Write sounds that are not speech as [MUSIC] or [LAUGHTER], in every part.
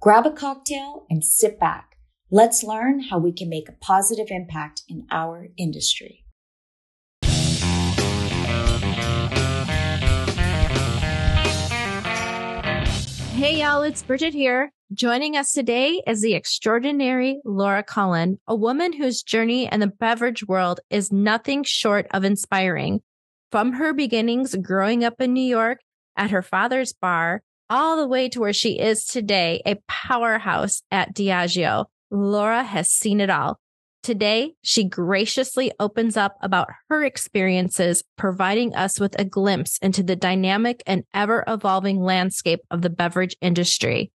Grab a cocktail and sit back. Let's learn how we can make a positive impact in our industry. Hey, y'all, it's Bridget here. Joining us today is the extraordinary Laura Cullen, a woman whose journey in the beverage world is nothing short of inspiring. From her beginnings growing up in New York at her father's bar, all the way to where she is today, a powerhouse at Diageo, Laura has seen it all. Today, she graciously opens up about her experiences, providing us with a glimpse into the dynamic and ever evolving landscape of the beverage industry.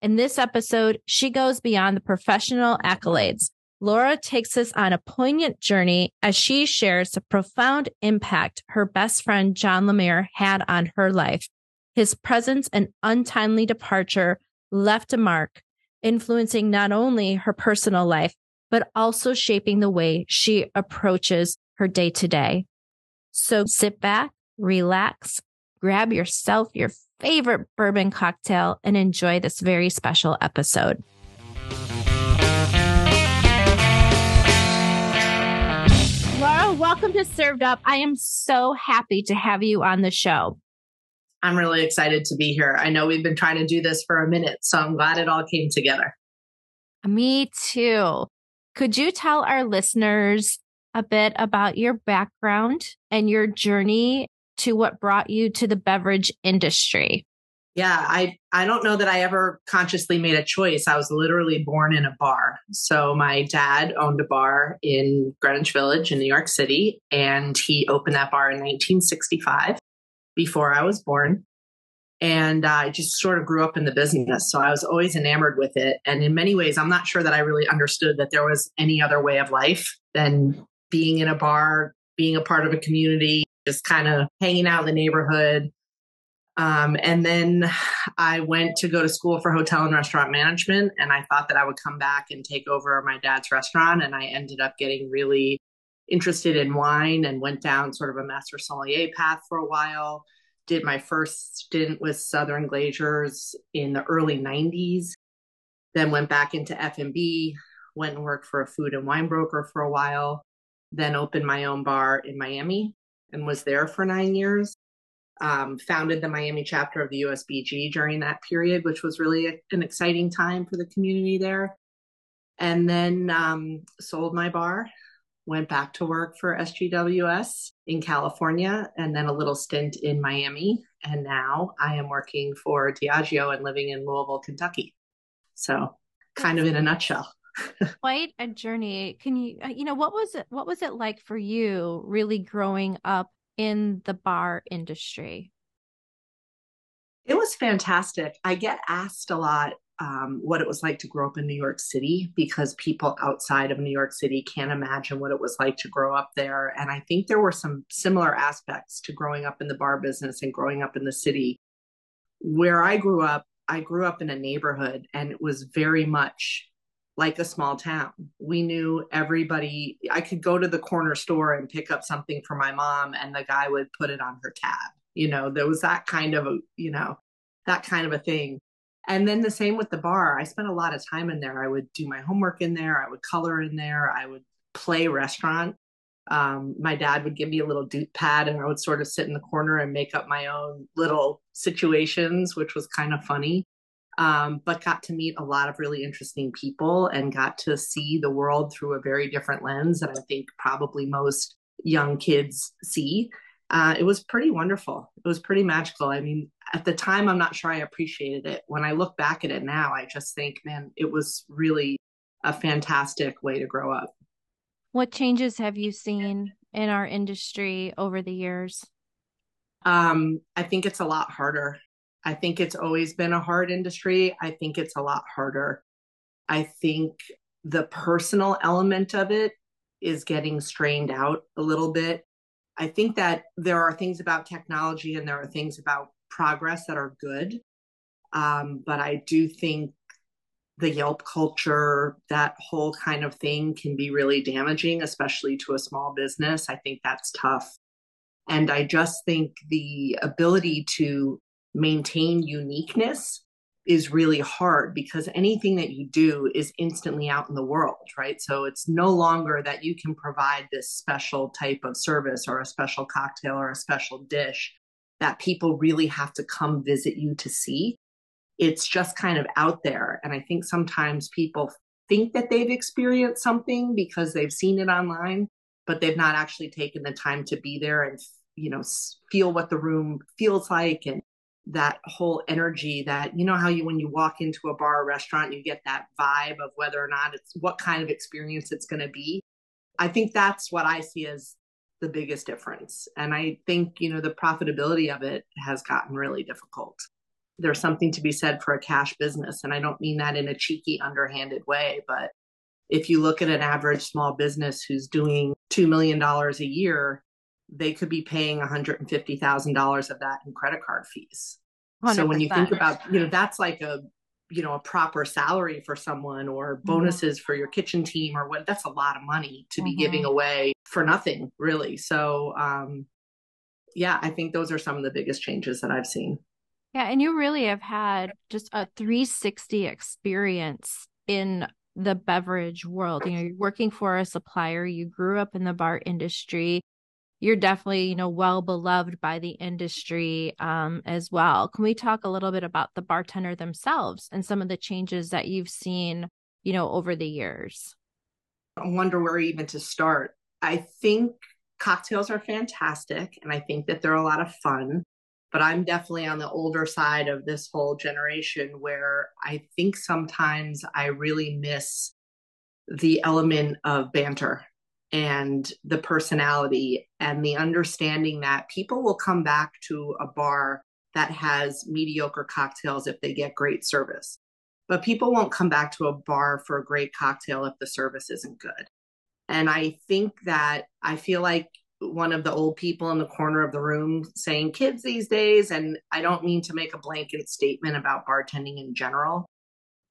In this episode, she goes beyond the professional accolades. Laura takes us on a poignant journey as she shares the profound impact her best friend John Lermayer had on her life. His presence and untimely departure left a mark, influencing not only her personal life, but also shaping the way she approaches her day to day. So sit back, relax, grab yourself your favorite bourbon cocktail and enjoy this very special episode. Laura, welcome to Served Up. I am so happy to have you on the show. I'm really excited to be here. I know we've been trying to do this for a minute, so I'm glad it all came together. Me too. Could you tell our listeners a bit about your background and your journey to what brought you to the beverage industry? Yeah, I I don't know that I ever consciously made a choice. I was literally born in a bar. So my dad owned a bar in Greenwich Village in New York City and he opened that bar in 1965 before I was born. And uh, I just sort of grew up in the business. So I was always enamored with it. And in many ways, I'm not sure that I really understood that there was any other way of life than being in a bar, being a part of a community, just kind of hanging out in the neighborhood. Um, and then I went to go to school for hotel and restaurant management. And I thought that I would come back and take over my dad's restaurant. And I ended up getting really interested in wine and went down sort of a master sommelier path for a while. Did my first stint with Southern Glazers in the early 90s. Then went back into F&B, went and worked for a food and wine broker for a while. Then opened my own bar in Miami and was there for nine years. Um, founded the Miami chapter of the USBG during that period, which was really a, an exciting time for the community there. And then um, sold my bar went back to work for SGWS in California and then a little stint in Miami. And now I am working for Diageo and living in Louisville, Kentucky. So, kind of in a nutshell. [LAUGHS] Quite a journey. Can you, uh, you know, what was it? What was it like for you, really growing up in the bar industry? It was fantastic. I get asked a lot um, what it was like to grow up in New York City because people outside of New York City can't imagine what it was like to grow up there. And I think there were some similar aspects to growing up in the bar business and growing up in the city. Where I grew up, I grew up in a neighborhood and it was very much like a small town. We knew everybody. I could go to the corner store and pick up something for my mom, and the guy would put it on her tab. You know, there was that kind of a, you know, that kind of a thing. And then the same with the bar. I spent a lot of time in there. I would do my homework in there. I would color in there. I would play restaurant. Um, my dad would give me a little doot pad and I would sort of sit in the corner and make up my own little situations, which was kind of funny. Um, but got to meet a lot of really interesting people and got to see the world through a very different lens that I think probably most young kids see. Uh, it was pretty wonderful. It was pretty magical. I mean, at the time, I'm not sure I appreciated it. When I look back at it now, I just think, man, it was really a fantastic way to grow up. What changes have you seen in our industry over the years? Um, I think it's a lot harder. I think it's always been a hard industry. I think it's a lot harder. I think the personal element of it is getting strained out a little bit. I think that there are things about technology and there are things about progress that are good. Um, but I do think the Yelp culture, that whole kind of thing can be really damaging, especially to a small business. I think that's tough. And I just think the ability to maintain uniqueness is really hard because anything that you do is instantly out in the world, right? So it's no longer that you can provide this special type of service or a special cocktail or a special dish that people really have to come visit you to see. It's just kind of out there. And I think sometimes people think that they've experienced something because they've seen it online, but they've not actually taken the time to be there and, you know, feel what the room feels like and that whole energy that you know how you when you walk into a bar or restaurant you get that vibe of whether or not it's what kind of experience it's going to be? I think that's what i see as the biggest difference and i think you know the profitability of it has gotten really difficult. There's something to be said for a cash business and i don't mean that in a cheeky underhanded way but if you look at an average small business who's doing $2 million a year they could be paying $150,000 of that in credit card fees. 100%. So when you think about, you know, that's like a, you know, a proper salary for someone or mm-hmm. bonuses mm-hmm. for your kitchen team or what, that's a lot of money to be mm-hmm. giving away for nothing really. So, um, yeah, I think those are some of the biggest changes that I've seen. Yeah. And you really have had just a 360 experience in the beverage world. You know, you're working for a supplier, you grew up in the bar industry, you're definitely you know well beloved by the industry um, as well. Can we talk a little bit about the bartender themselves and some of the changes that you've seen you know over the years? I wonder where even to start. I think cocktails are fantastic and i think that they're a lot of fun but i'm definitely on the older side of this whole generation where i think sometimes i really miss the element of banter and the personality and the understanding that people will come back to a bar that has mediocre cocktails if they get great service. But people won't come back to a bar for a great cocktail if the service isn't good. And I think that I feel like one of the old people in the corner of the room saying kids these days, and I don't mean to make a blanket statement about bartending in general,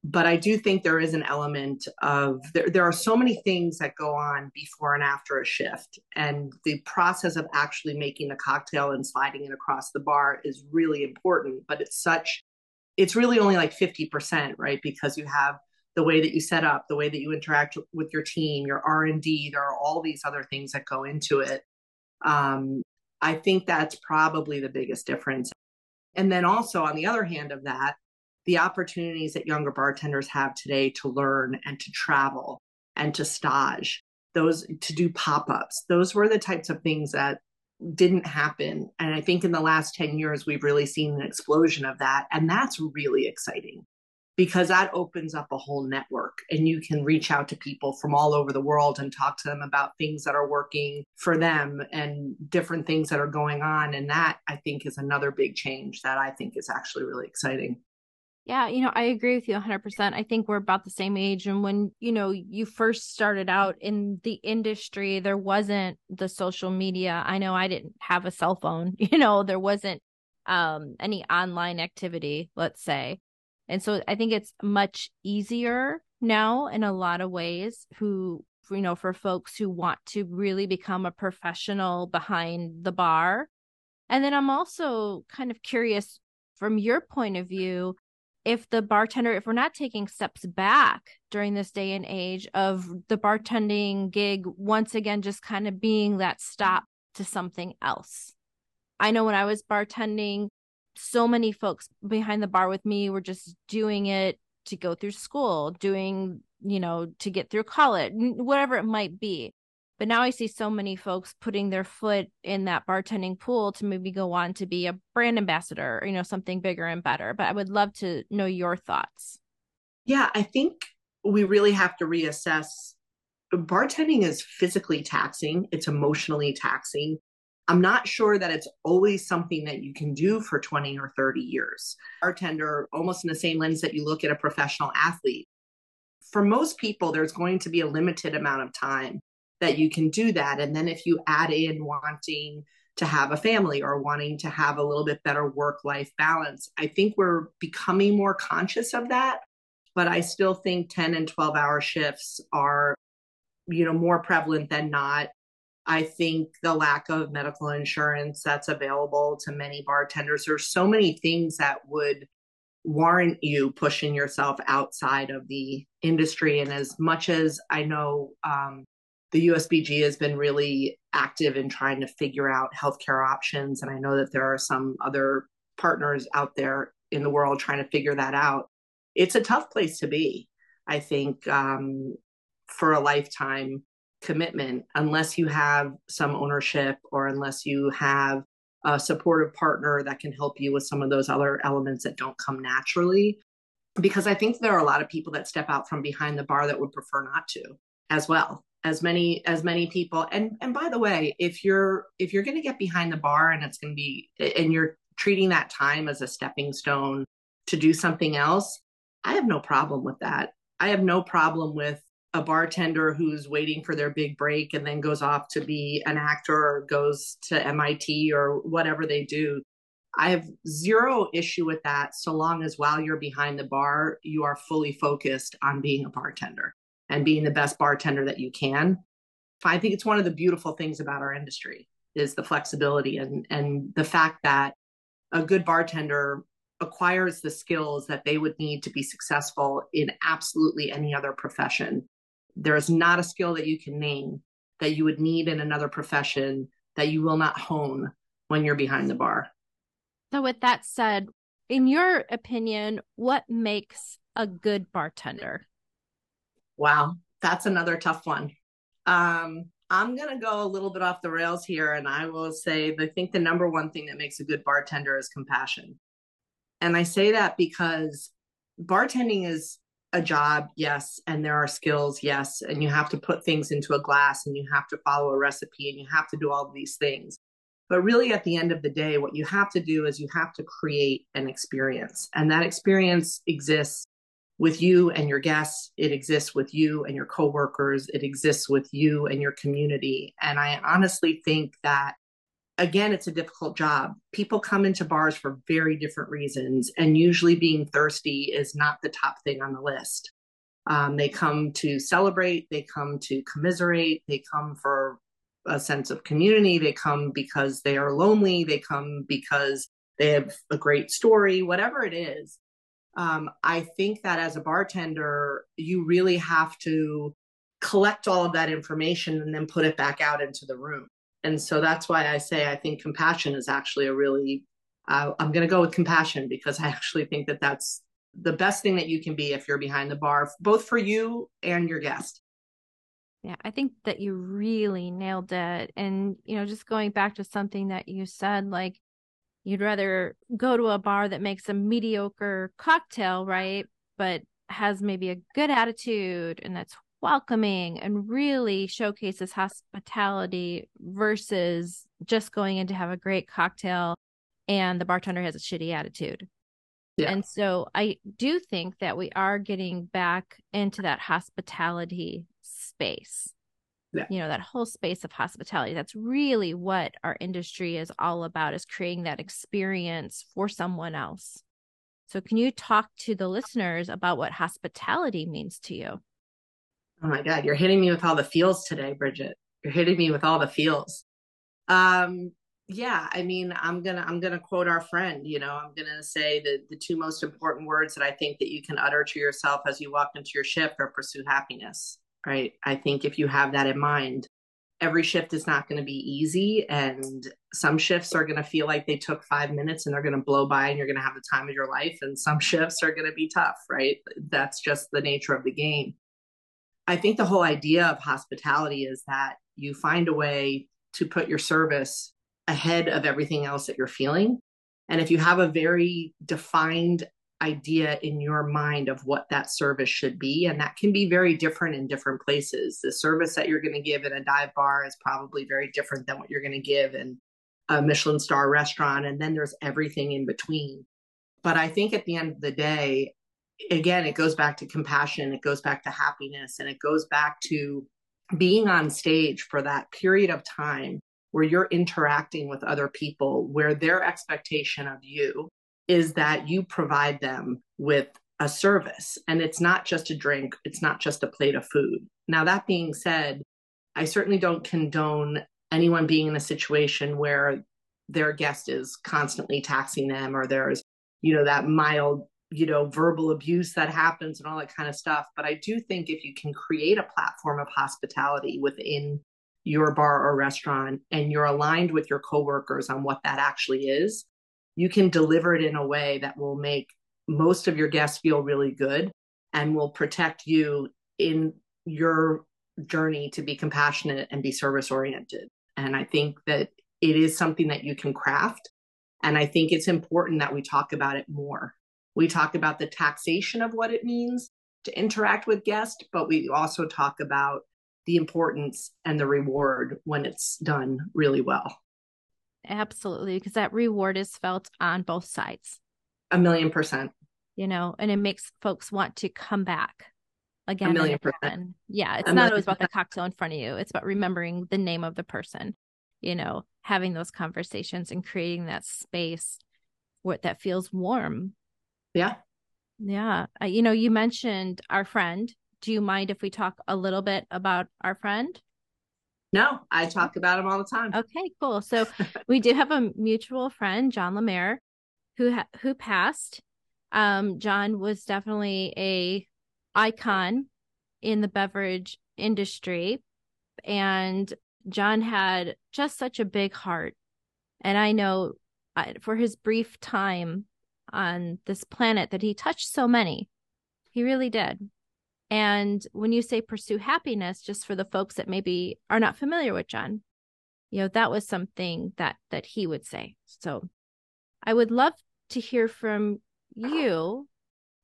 but I do think there is an element of there, there are so many things that go on before and after a shift. And the process of actually making the cocktail and sliding it across the bar is really important, but it's such, it's really only like 50%, right? Because you have the way that you set up, the way that you interact with your team, your R&D, there are all these other things that go into it. Um, I think that's probably the biggest difference. And then also on the other hand of that, the opportunities that younger bartenders have today to learn and to travel and to stage those to do pop-ups. Those were the types of things that didn't happen. And i think in the last 10 years we've really seen an explosion of that. And that's really exciting because that opens up a whole network and you can reach out to people from all over the world and talk to them about things that are working for them and different things that are going on. And that i think is another big change that i think is actually really exciting yeah, you know, I agree with you 100%. I think we're about the same age. And when, you know, you first started out in the industry, there wasn't the social media. I know I didn't have a cell phone, [LAUGHS] you know, there wasn't um, any online activity, let's say. And so I think it's much easier now in a lot of ways who, you know, for folks who want to really become a professional behind the bar. And then I'm also kind of curious from your point of view if the bartender if we're not taking steps back during this day and age of the bartending gig once again just kind of being that stop to something else. I know when i was bartending so many folks behind the bar with me were just doing it to go through school doing you know to get through college whatever it might be but now I see so many folks putting their foot in that bartending pool to maybe go on to be a brand ambassador, or, you know, something bigger and better. But I would love to know your thoughts. Yeah, I think we really have to reassess. Bartending is physically taxing, it's emotionally taxing. I'm not sure that it's always something that you can do for 20 or 30 years. Bartender, almost in the same lens that you look at a professional athlete for most people, there's going to be a limited amount of time that you can do that. And then if you add in wanting to have a family or wanting to have a little bit better work life balance, I think we're becoming more conscious of that. But I still think 10 and 12 hour shifts are, you know, more prevalent than not. I think the lack of medical insurance that's available to many bartenders, there's so many things that would warrant you pushing yourself outside of the industry. And as much as I know um, the USBG has been really active in trying to figure out healthcare options, and I know that there are some other partners out there in the world trying to figure that out. It's a tough place to be, I think, um, for a lifetime commitment, unless you have some ownership or unless you have a supportive partner that can help you with some of those other elements that don't come naturally. Because I think there are a lot of people that step out from behind the bar that would prefer not to as well as many as many people. And and by the way if you're if you're going to get behind the bar and it's going to be and you're treating that time as a stepping stone to do something else i have no problem with that. I have no problem with a bartender who's waiting for their big break and then goes off to be an actor or goes to MIT or whatever they do. I have zero issue with that so long as while you're behind the bar, you are fully focused on being a bartender and being the best bartender that you can. I think it's one of the beautiful things about our industry is the flexibility and and the fact that a good bartender acquires the skills that they would need to be successful in absolutely any other profession there is not a skill that you can name that you would need in another profession that you will not hone when you're behind the bar. So, with that said, in your opinion, what makes a good bartender? Wow, that's another tough one. Um, I'm going to go a little bit off the rails here, and I will say I think the number one thing that makes a good bartender is compassion. And I say that because bartending is a job, yes, and there are skills, yes, and you have to put things into a glass and you have to follow a recipe and you have to do all these things. But really, at the end of the day, what you have to do is you have to create an experience, and that experience exists with you and your guests. It exists with you and your coworkers. It exists with you and your community. And I honestly think that again, it's a difficult job. People come into bars for very different reasons, and usually being thirsty is not the top thing on the list. Um, they come to celebrate, they come to commiserate, they come for a sense of community, they come because they are lonely, they come because they have a great story, whatever it is. Um, I think that as a bartender, you really have to collect all of that information and then put it back out into the room and so that's why I say I think compassion is actually a really uh, I'm going to go with compassion because I [LAUGHS] actually think that that's the best thing that you can be if you're behind the bar, both for you and your guest. Yeah, I think that you really nailed it. And, you know, just going back to something that you said, like you'd rather go to a bar that makes a mediocre cocktail, right? But has maybe a good attitude and that's welcoming and really showcases hospitality versus just going in to have a great cocktail and the bartender has a shitty attitude. Yeah. And so I do think that we are getting back into that hospitality space. Yeah. You know, that whole space of hospitality. That's really what our industry is all about is creating that experience for someone else. So can you talk to the listeners about what hospitality means to you? Oh my God, you're hitting me with all the feels today, Bridget. You're hitting me with all the feels. Um, yeah, I mean, I'm gonna I'm gonna quote our friend. You know, I'm gonna say that the two most important words that I think that you can utter to yourself as you walk into your shift are pursue happiness. Right. I think if you have that in mind, every shift is not going to be easy, and some shifts are going to feel like they took five minutes and they're going to blow by, and you're going to have the time of your life, and some [LAUGHS] shifts are going to be tough. Right. That's just the nature of the game. I think the whole idea of hospitality is that you find a way to put your service ahead of everything else that you're feeling. And if you have a very defined idea in your mind of what that service should be, and that can be very different in different places. The service that you're going to give in a dive bar is probably very different than what you're going to give in a Michelin star restaurant. And then there's everything in between. But I think at the end of the day, again, it goes back to compassion, it goes back to happiness, and it goes back to being on stage for that period of time where you're interacting with other people, where their expectation of you is that you provide them with a service. And it's not just a drink, it's not just a plate of food. Now, that being said, I certainly don't condone anyone being in a situation where their guest is constantly taxing them or there's, you know, that mild you know verbal abuse that happens and all that kind of stuff but i do think if you can create a platform of hospitality within your bar or restaurant and you're aligned with your coworkers on what that actually is you can deliver it in a way that will make most of your guests feel really good and will protect you in your journey to be compassionate and be service oriented and i think that it is something that you can craft. And i think it's important that we talk about it more. We talk about the taxation of what it means to interact with guests, but we also talk about the importance and the reward when it's done really well. Absolutely, because that reward is felt on both sides. A million percent. You know, and it makes folks want to come back again. A million percent. Yeah, it's a not always about the cocktail in front of you. It's about remembering the name of the person. You know, having those conversations and creating that space where that feels warm yeah. Yeah. Uh, you know, you mentioned our friend. Do you mind if we talk a little bit about our friend? No, I talk about him all the time. Okay, cool. So we do have a mutual friend, John Lermayer, who ha- who passed. Um, John was definitely a icon in the beverage industry, and John had just such a big heart. And I know uh, for his brief time on this planet that he touched so many. He really did. And when you say pursue happiness, just for the folks that maybe are not familiar with John, you know, that was something that that he would say. So I would love to hear from you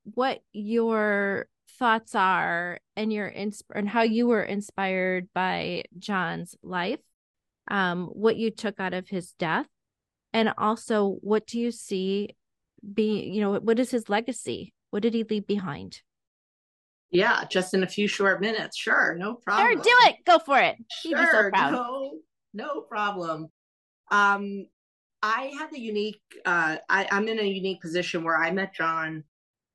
what your thoughts are and your insp- and how you were inspired by John's life, um, what you took out of his death, and also what do you see be you know what is his legacy what did he leave behind yeah just in a few short minutes. Sure no problem sure do it. Go for it. Sure so no no problem. Um i had the unique uh I, i'm in a unique position where i met john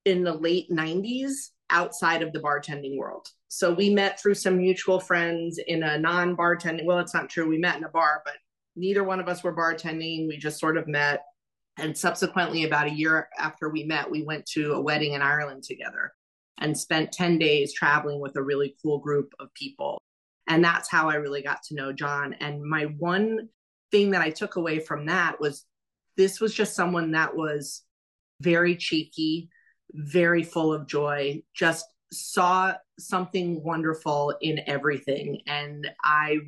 in the late 90s outside of the bartending world. So we met through some mutual friends in a non-bartending well it's not true we met in a bar but neither one of us were bartending. We just sort of met. And subsequently, about a year after we met, we went to a wedding in Ireland together and spent 10 days traveling with a really cool group of people. And that's how I really got to know John. And my one thing that I took away from that was this was just someone that was very cheeky, very full of joy, just saw something wonderful in everything. And I,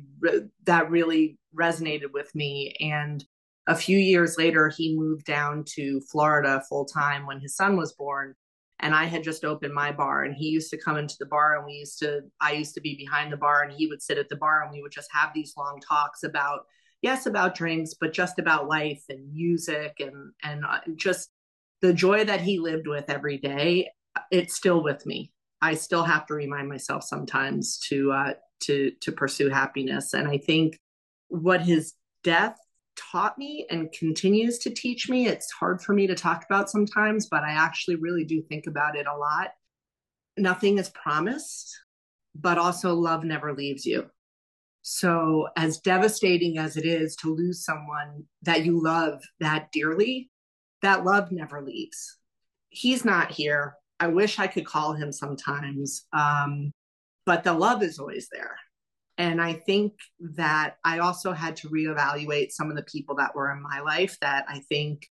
that really resonated with me. And a few years later, he moved down to Florida full time when his son was born. And I had just opened my bar, and he used to come into the bar, and we used to, I used to be behind the bar, and he would sit at the bar, and we would just have these long talks about, yes, about drinks, but just about life and music and, and uh, just the joy that he lived with every day. It's still with me. I still have to remind myself sometimes to, uh, to, to pursue happiness. And I think what his death taught me and continues to teach me. It's hard for me to talk about sometimes, but I actually really do think about it a lot. Nothing is promised, but also love never leaves you. So, as devastating as it is to lose someone that you love that dearly, that love never leaves. He's not here. I wish I could call him sometimes, um, but the love is always there. And I think that I also had to reevaluate some of the people that were in my life that I think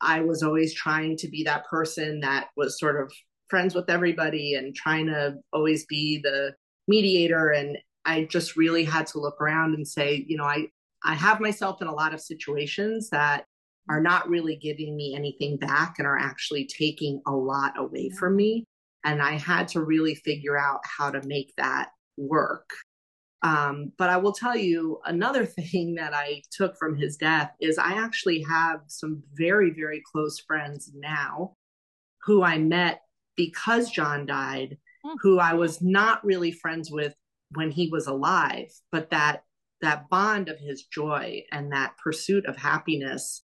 I was always trying to be that person that was sort of friends with everybody and trying to always be the mediator. And I just really had to look around and say, you know, I, I have myself in a lot of situations that are not really giving me anything back and are actually taking a lot away from me. And I had to really figure out how to make that work. Um, but I will tell you another [LAUGHS] thing that I took from his death is I actually have some very, very close friends now who I met because John died, Hmm. who I was not really friends with when he was alive, but that that bond of his joy and that pursuit of happiness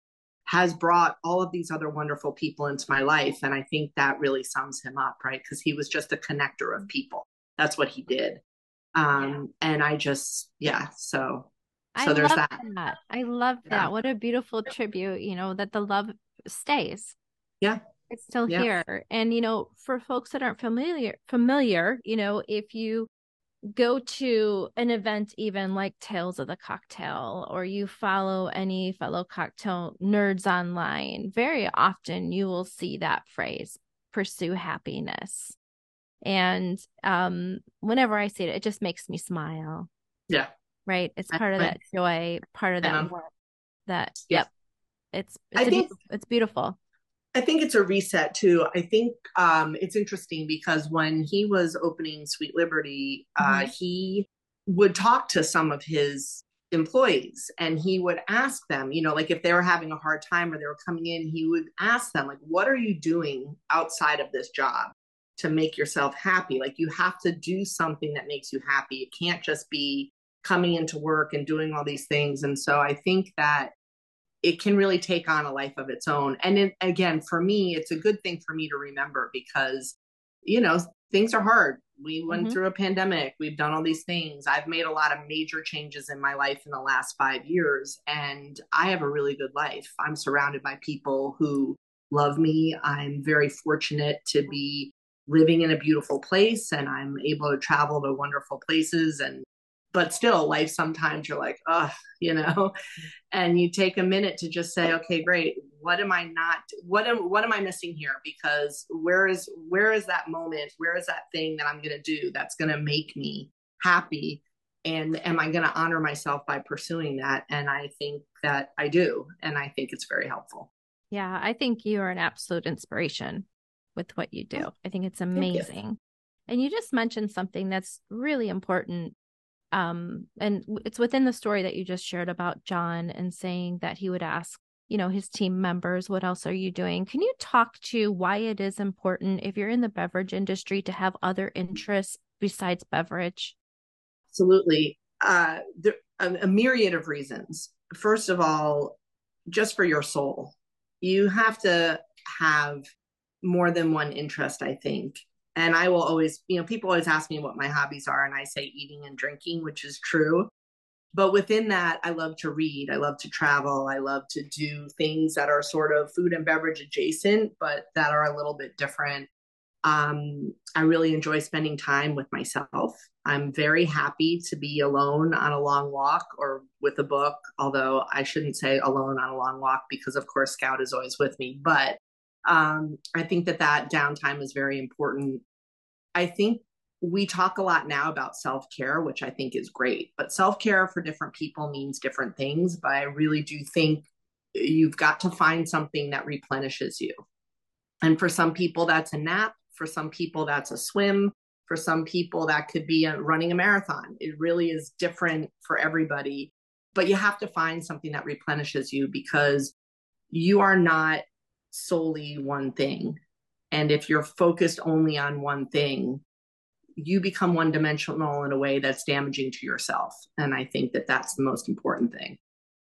has brought all of these other wonderful people into my life. And i think that really sums him up right? Because he was just a connector of people. That's what he did um and i just yeah so so I there's love that. I love Yeah. that. What a beautiful tribute, you know, that the love stays. Yeah. It's still Yeah. here. And you know, for folks that aren't familiar familiar, you know, if you go to an event even like Tales of the Cocktail or you follow any fellow cocktail nerds online, very often you will see that phrase, pursue happiness. And um whenever I see it, it just makes me smile. Yeah. Right. It's I- part of I- that joy, part of that work. That yep. It's I it's, a think- beau- it's beautiful. I think it's a reset too. I think um, it's interesting because when he was opening Sweet Liberty, uh, he would talk to some of his employees and he would ask them, you know, like if they were having a hard time or they were coming in, he would ask them, like, what are you doing outside of this job to make yourself happy? Like, you have to do something that makes you happy. It can't just be coming into work and doing all these things. And so I think that it can really take on a life of its own. And it, again, for me, it's a good thing for me to remember because, you know, things are hard. We went Mhm. through a pandemic. We've done all these things. I've made a lot of major changes in my life in the last five years, and I have a really good life. I'm surrounded by people who love me. I'm very fortunate to be living in a beautiful place, and I'm able to travel to wonderful places. And but still, life sometimes you're like, oh, [LAUGHS] you know, and you take a minute to just say okay great. What am i not what am what am i missing here? Because where is where is that moment? Where is that thing that i'm going to do that's going to make me happy? And am i going to honor myself by pursuing that? And i think that i do and i think it's very helpful. Yeah, I think you are an absolute inspiration with what you do. I think it's you. amazing. And you just mentioned something that's really important. Um, and it's within the story that you just shared about John and saying that he would ask, you know, his team members, what else are you doing? Can you talk to why it is important if you're in the beverage industry to have other interests besides beverage? absolutely uh there a, a myriad of reasons first of all just for your soul you have to have more than one interest i think and i will always you know people always ask me what my hobbies are and i say eating and drinking which is true but within that i love to read i love to travel i love to do things that are sort of food and beverage adjacent but that are a little bit different um, I really enjoy spending time with myself. I'm very happy to be alone on a long walk or with a book, although I shouldn't say alone on a long walk because, of course, Scout is always with me. But um, I think that that downtime is very important. I think we talk a lot now about self care, which I think is great, but self care for different people means different things. But I really do think you've got to find something that replenishes you. And for some people, that's a nap. For some people, that's a swim. For some people, that could be a, running a marathon. It really is different for everybody. But you have to find something that replenishes you because you are not solely one thing. And if you're focused only on one thing, you become one dimensional in a way that's damaging to yourself. And I think that that's the most important thing.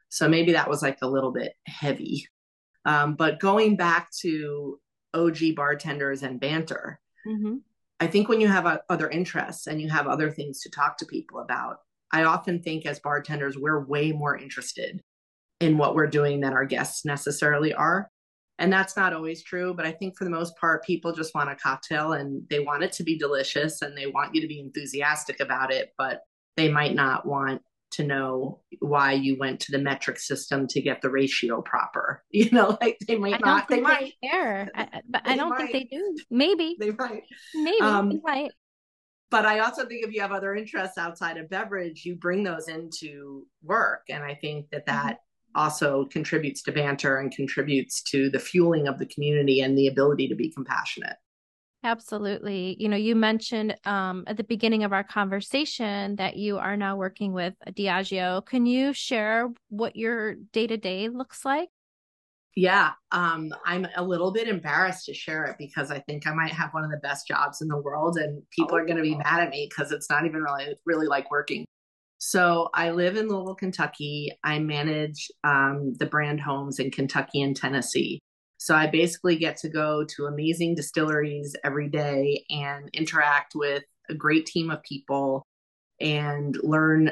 So maybe that was like a little bit heavy. Um, but going back to OG bartenders and banter, Mm-hmm. I think when you have uh, other interests and you have other things to talk to people about, I often think as bartenders, we're way more interested in what we're doing than our guests necessarily are. And that's not always true, but I think for the most part, people just want a cocktail and they want it to be delicious and they want you to be enthusiastic about it, but they might not want to know why you went to the metric system to get the ratio proper. [LAUGHS] You know, like they might not, they might, care, but I don't think they do. Maybe, they might. maybe Um, they might. but I also think if you have other interests outside of beverage, you bring those into work. And I think that that also contributes to banter and contributes to the fueling of the community and the ability to be compassionate. Absolutely. You know, you mentioned um, at the beginning of our conversation that you are now working with Diageo. Can you share what your day to day looks like? Yeah, um, I'm a little bit embarrassed to share it because I think I might have one of the best jobs in the world, and people oh. are going to be mad at me because it's not even really really like working. So I live in Louisville, Kentucky. I manage um, the brand homes in Kentucky and Tennessee. So I basically get to go to amazing distilleries every day and interact with a great team of people and learn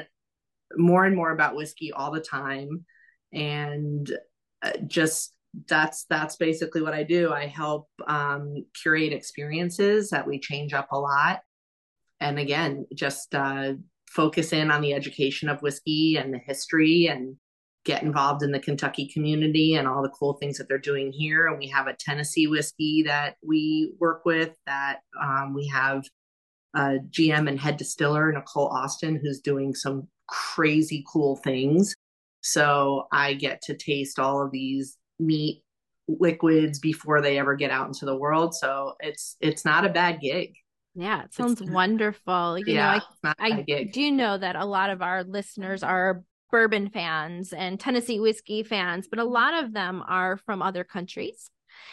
more and more about whiskey all the time. And uh, just that's that's basically what I do. I help um, curate experiences that we change up a lot. And again, just uh, focus in on the education of whiskey and the history and get involved in the Kentucky community and all the cool things that they're doing here. And we have a Tennessee whiskey that we work with that um, we have a GM and head distiller, Nicole Austin, who's doing some crazy cool things. So I get to taste all of these neat liquids before they ever get out into the world. So it's it's not a bad gig. Yeah, it sounds it's, wonderful. You yeah, know, I, I do know that a lot of our listeners are bourbon fans and Tennessee whiskey fans, but a lot of them are from other countries.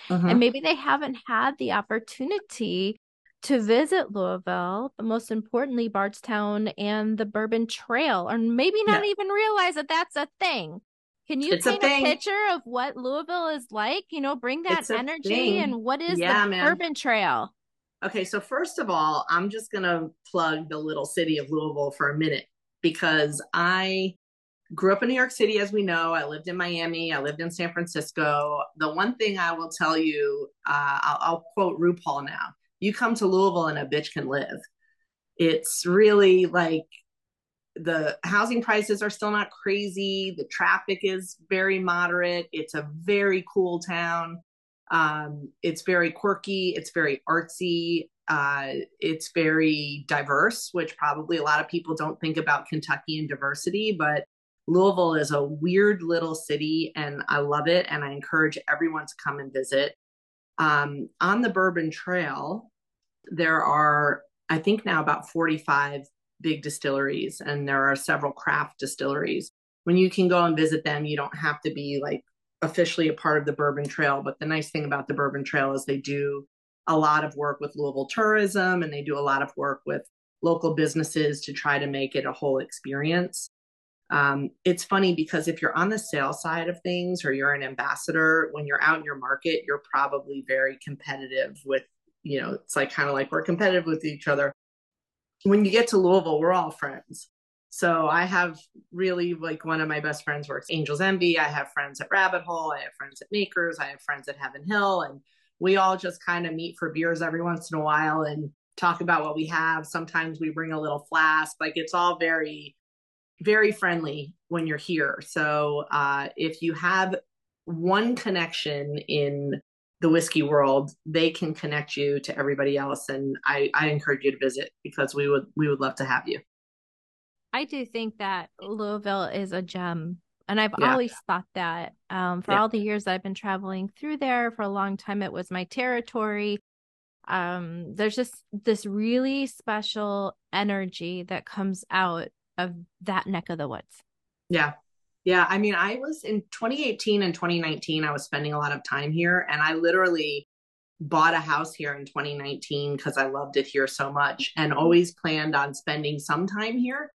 Uh-huh. And maybe they haven't had the opportunity to visit Louisville, but most importantly, Bardstown and the Bourbon Trail, or maybe not yeah. even realize that that's a thing. Can you it's paint a, a, picture of what Louisville is like? You know, bring that energy and what is yeah, the man. Bourbon Trail? Okay, so first of all, I'm just going to plug the little city of Louisville for a minute because I grew up in New York City, as we know. I lived in Miami, I lived in San Francisco. The one thing I will tell you, uh, I'll, I'll quote RuPaul now you come to Louisville and a bitch can live. It's really like the housing prices are still not crazy. The traffic is very moderate. It's a very cool town. Um, it's very quirky. It's very artsy. Uh, it's very diverse, which probably a lot of people don't think about Kentucky and diversity, but Louisville is a weird little city and I love it. And I encourage everyone to come and visit. Um, on the Bourbon Trail, there are, I think now about 45 big distilleries, and there are several craft distilleries. When you can go and visit them, you don't have to be like officially a part of the Bourbon Trail. But the nice thing about the Bourbon Trail is they do a lot of work with Louisville tourism and they do a lot of work with local businesses to try to make it a whole experience. Um, it's funny because if you're on the sales side of things or you're an ambassador, when you're out in your market, you're probably very competitive with, you know, it's like kind of like we're competitive with each other. When you get to Louisville, we're all friends. So I have really like one of my best friends works Angels Envy. I have friends at Rabbit Hole. I have friends at Makers. I have friends at Heaven Hill. And we all just kind of meet for beers every once in a while and talk about what we have. Sometimes we bring a little flask. Like it's all very, very friendly when you're here. So uh, if you have one connection in the whiskey world, they can connect you to everybody else. And I, I encourage you to visit because we would we would love to have you. I do think that Louisville is a gem. And I've yeah. always thought that um, for yeah. all the years I've been traveling through there, for a long time, it was my territory. Um, there's just this really special energy that comes out of that neck of the woods. Yeah. Yeah. I mean, I was in 2018 and 2019, I was spending a lot of time here, and I literally bought a house here in 2019 because I loved it here so much and always planned on spending some time here.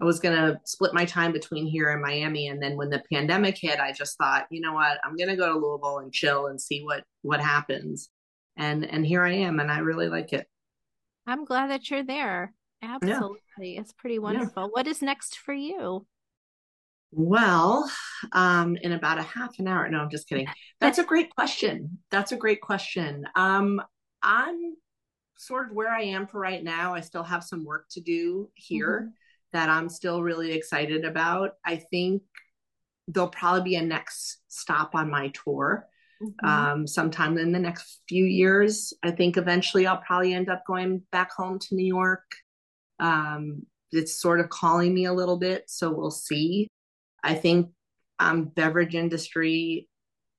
I was going to split my time between here and Miami. And then when the pandemic hit, I just thought, you know what, I'm going to go to Louisville and chill and see what, what happens. And, and here I am. And I really like it. I'm glad that you're there. Absolutely. Yeah. It's pretty wonderful. Yeah. What is next for you? Well, um, in about a half an hour. No, I'm just kidding. [LAUGHS] That's a great question. That's a great question. Um, I'm sort of where I am for right now. I still have some work to do here. Mm-hmm that I'm still really excited about. I think there'll probably be a next stop on my tour mm-hmm. um, sometime in the next few years. I think eventually I'll probably end up going back home to New York. Um, it's sort of calling me a little bit, so we'll see. I think I'm beverage industry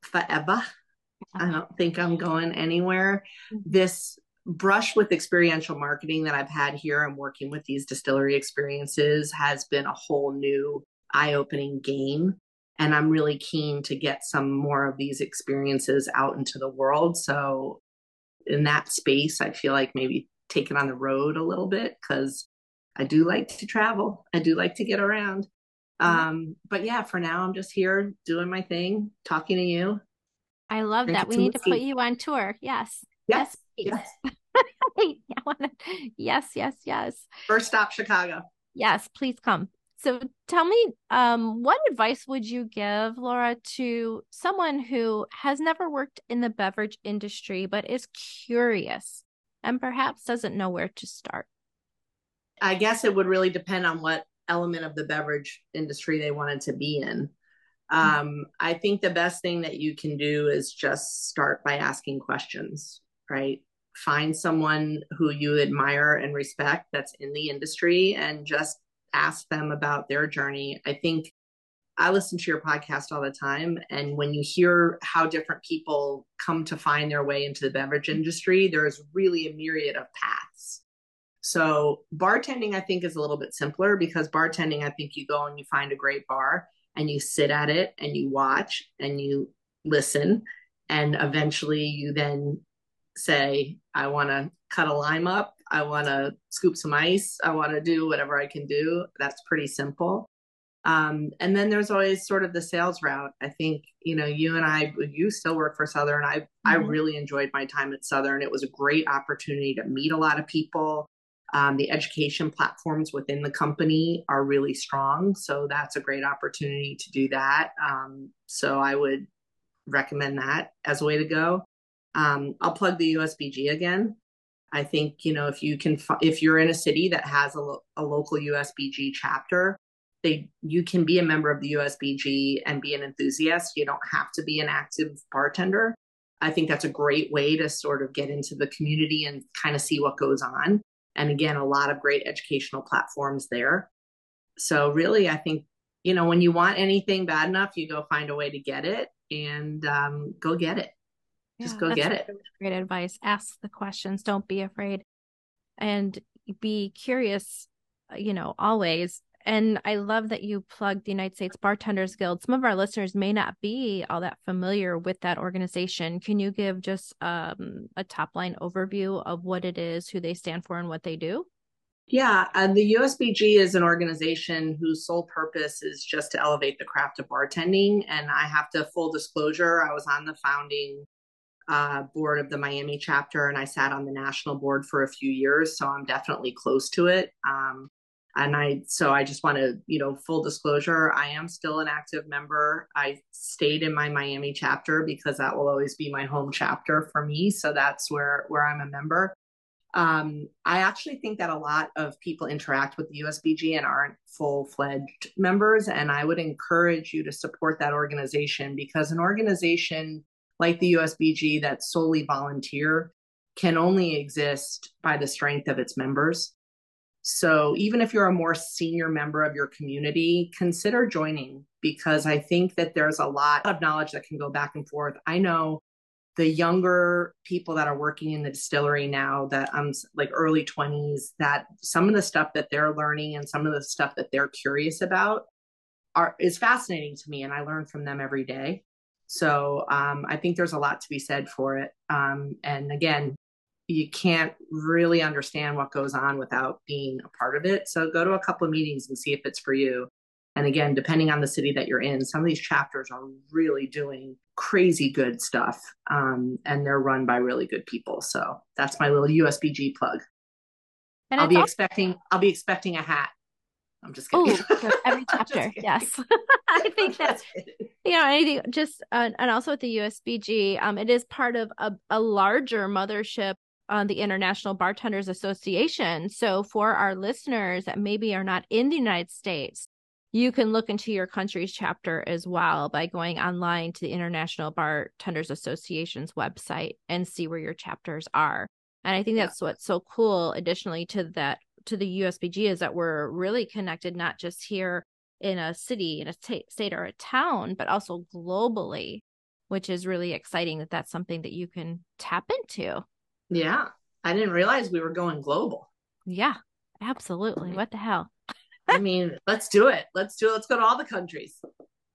forever. I don't think I'm going anywhere. Mm-hmm. This brush with experiential marketing that I've had here and working with these distillery experiences has been a whole new eye opening game. And I'm really keen to get some more of these experiences out into the world. So, in that space, I feel like maybe take it on the road a little bit because I do like to travel. I do like to get around. Mm-hmm. Um, but yeah, for now, I'm just here doing my thing, talking to you. I love that. We need to put you on tour. Yes. Yes. Yes. [LAUGHS] yes. yes. Yes. First stop, Chicago. Yes. Please come. So tell me, um, what advice would you give, Laura, to someone who has never worked in the beverage industry but is curious and perhaps doesn't know where to start? I guess it would really depend on what element of the beverage industry they wanted to be in. Mm-hmm. Um, I think the best thing that you can do is just start by asking questions, right? Find someone who you admire and respect that's in the industry and just ask them about their journey. I think I listen to your podcast all the time. And when you hear how different people come to find their way into the beverage industry, there's really a myriad of paths. So, bartending, I think, is a little bit simpler because bartending, I think you go and you find a great bar and you sit at it and you watch and you listen. And eventually you then say, I want to cut a lime up. I want to scoop some ice. I want to do whatever I can do. That's pretty simple. Um, and then there's always sort of the sales route. I think, you know, you and I, you still work for Southern. I, mm-hmm. I really enjoyed my time at Southern. It was a great opportunity to meet a lot of people. Um, the education platforms within the company are really strong. So that's a great opportunity to do that. Um, so I would recommend that as a way to go. Um, I'll plug the USBG again. I think, you know, if you can, if you're in a city that has a, lo- a local USBG chapter, they you can be a member of the USBG and be an enthusiast. You don't have to be an active bartender. I think that's a great way to sort of get into the community and kind of see what goes on. And again, a lot of great educational platforms there. So really, I think you know when you want anything bad enough, you go find a way to get it and um, go get it. Just yeah, go get it. Great advice. Ask the questions. Don't be afraid, and be curious. You know, always and I love that you plugged the United States Bartenders Guild. Some of our listeners may not be all that familiar with that organization. Can you give just um, a top line overview of what it is, who they stand for, and what they do? Yeah, uh, the USBG is an organization whose sole purpose is just to elevate the craft of bartending. And I have to full disclosure, I was on the founding uh, board of the Miami chapter and I sat on the national board for a few years. So I'm definitely close to it. Um, and i so i just want to you know full disclosure i am still an active member i stayed in my miami chapter because that will always be my home chapter for me so that's where where i'm a member um, i actually think that a lot of people interact with the usbg and aren't full-fledged members and i would encourage you to support that organization because an organization like the usbg that's solely volunteer can only exist by the strength of its members so even if you're a more senior member of your community, consider joining because I think that there's a lot of knowledge that can go back and forth. I know the younger people that are working in the distillery now that I'm like early 20s that some of the stuff that they're learning and some of the stuff that they're curious about are is fascinating to me and I learn from them every day. So um, I think there's a lot to be said for it. Um, and again, you can't really understand what goes on without being a part of it. So go to a couple of meetings and see if it's for you. And again, depending on the city that you're in, some of these chapters are really doing crazy good stuff. Um, and they're run by really good people. So that's my little USBG plug. And I'll be expecting I'll be expecting a hat. I'm just kidding. Oh, [LAUGHS] every chapter. yes. [LAUGHS] I think that's, you know, anything just, uh, and also with the USBG, um, it is part of a, a larger mothership on the International Bartenders Association. So for our listeners that maybe are not in the United States, you can look into your country's chapter as well by going online to the International Bartenders Association's website and see where your chapters are. And I think that's yeah. what's so cool additionally to that to the USBG is that we're really connected not just here in a city in a t- state or a town but also globally which is really exciting that that's something that you can tap into yeah. I didn't realize we were going global. Yeah, absolutely. Mm-hmm. What the hell? I mean, let's do it. Let's do it. Let's go to all the countries.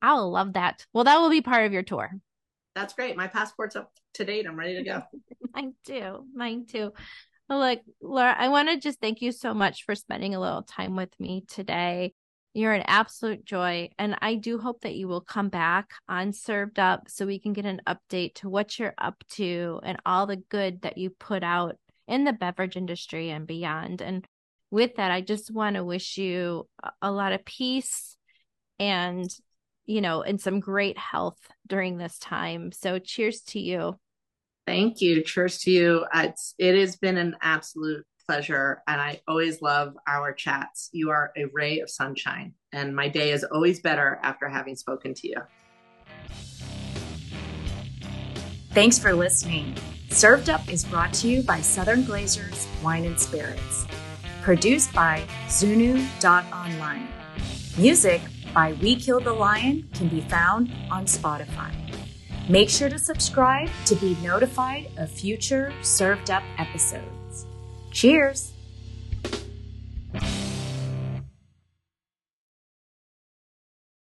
I'll love that. Well, that will be part of your tour. That's great. My passport's up to date. I'm ready to go. [LAUGHS] Mine too. Mine too. Look, Laura, I want to just thank you so much for spending a little time with me today. You're an absolute joy. And I do hope that you will come back on Served Up so we can get an update to what you're up to and all the good that you put out in the beverage industry and beyond. And with that, I just want to wish you a lot of peace and, you know, and some great health during this time. So cheers to you. Thank you. Cheers to you. Uh, it's, it has been an absolute pleasure. And I always love our chats. You are a ray of sunshine. And my day is always better after having spoken to you. Thanks for listening. Served Up is brought to you by Southern Glazers Wine and Spirits. Produced by Zunu.online. Music by We Killed the Lion can be found on Spotify. Make sure to subscribe to be notified of future Served Up episodes. Cheers!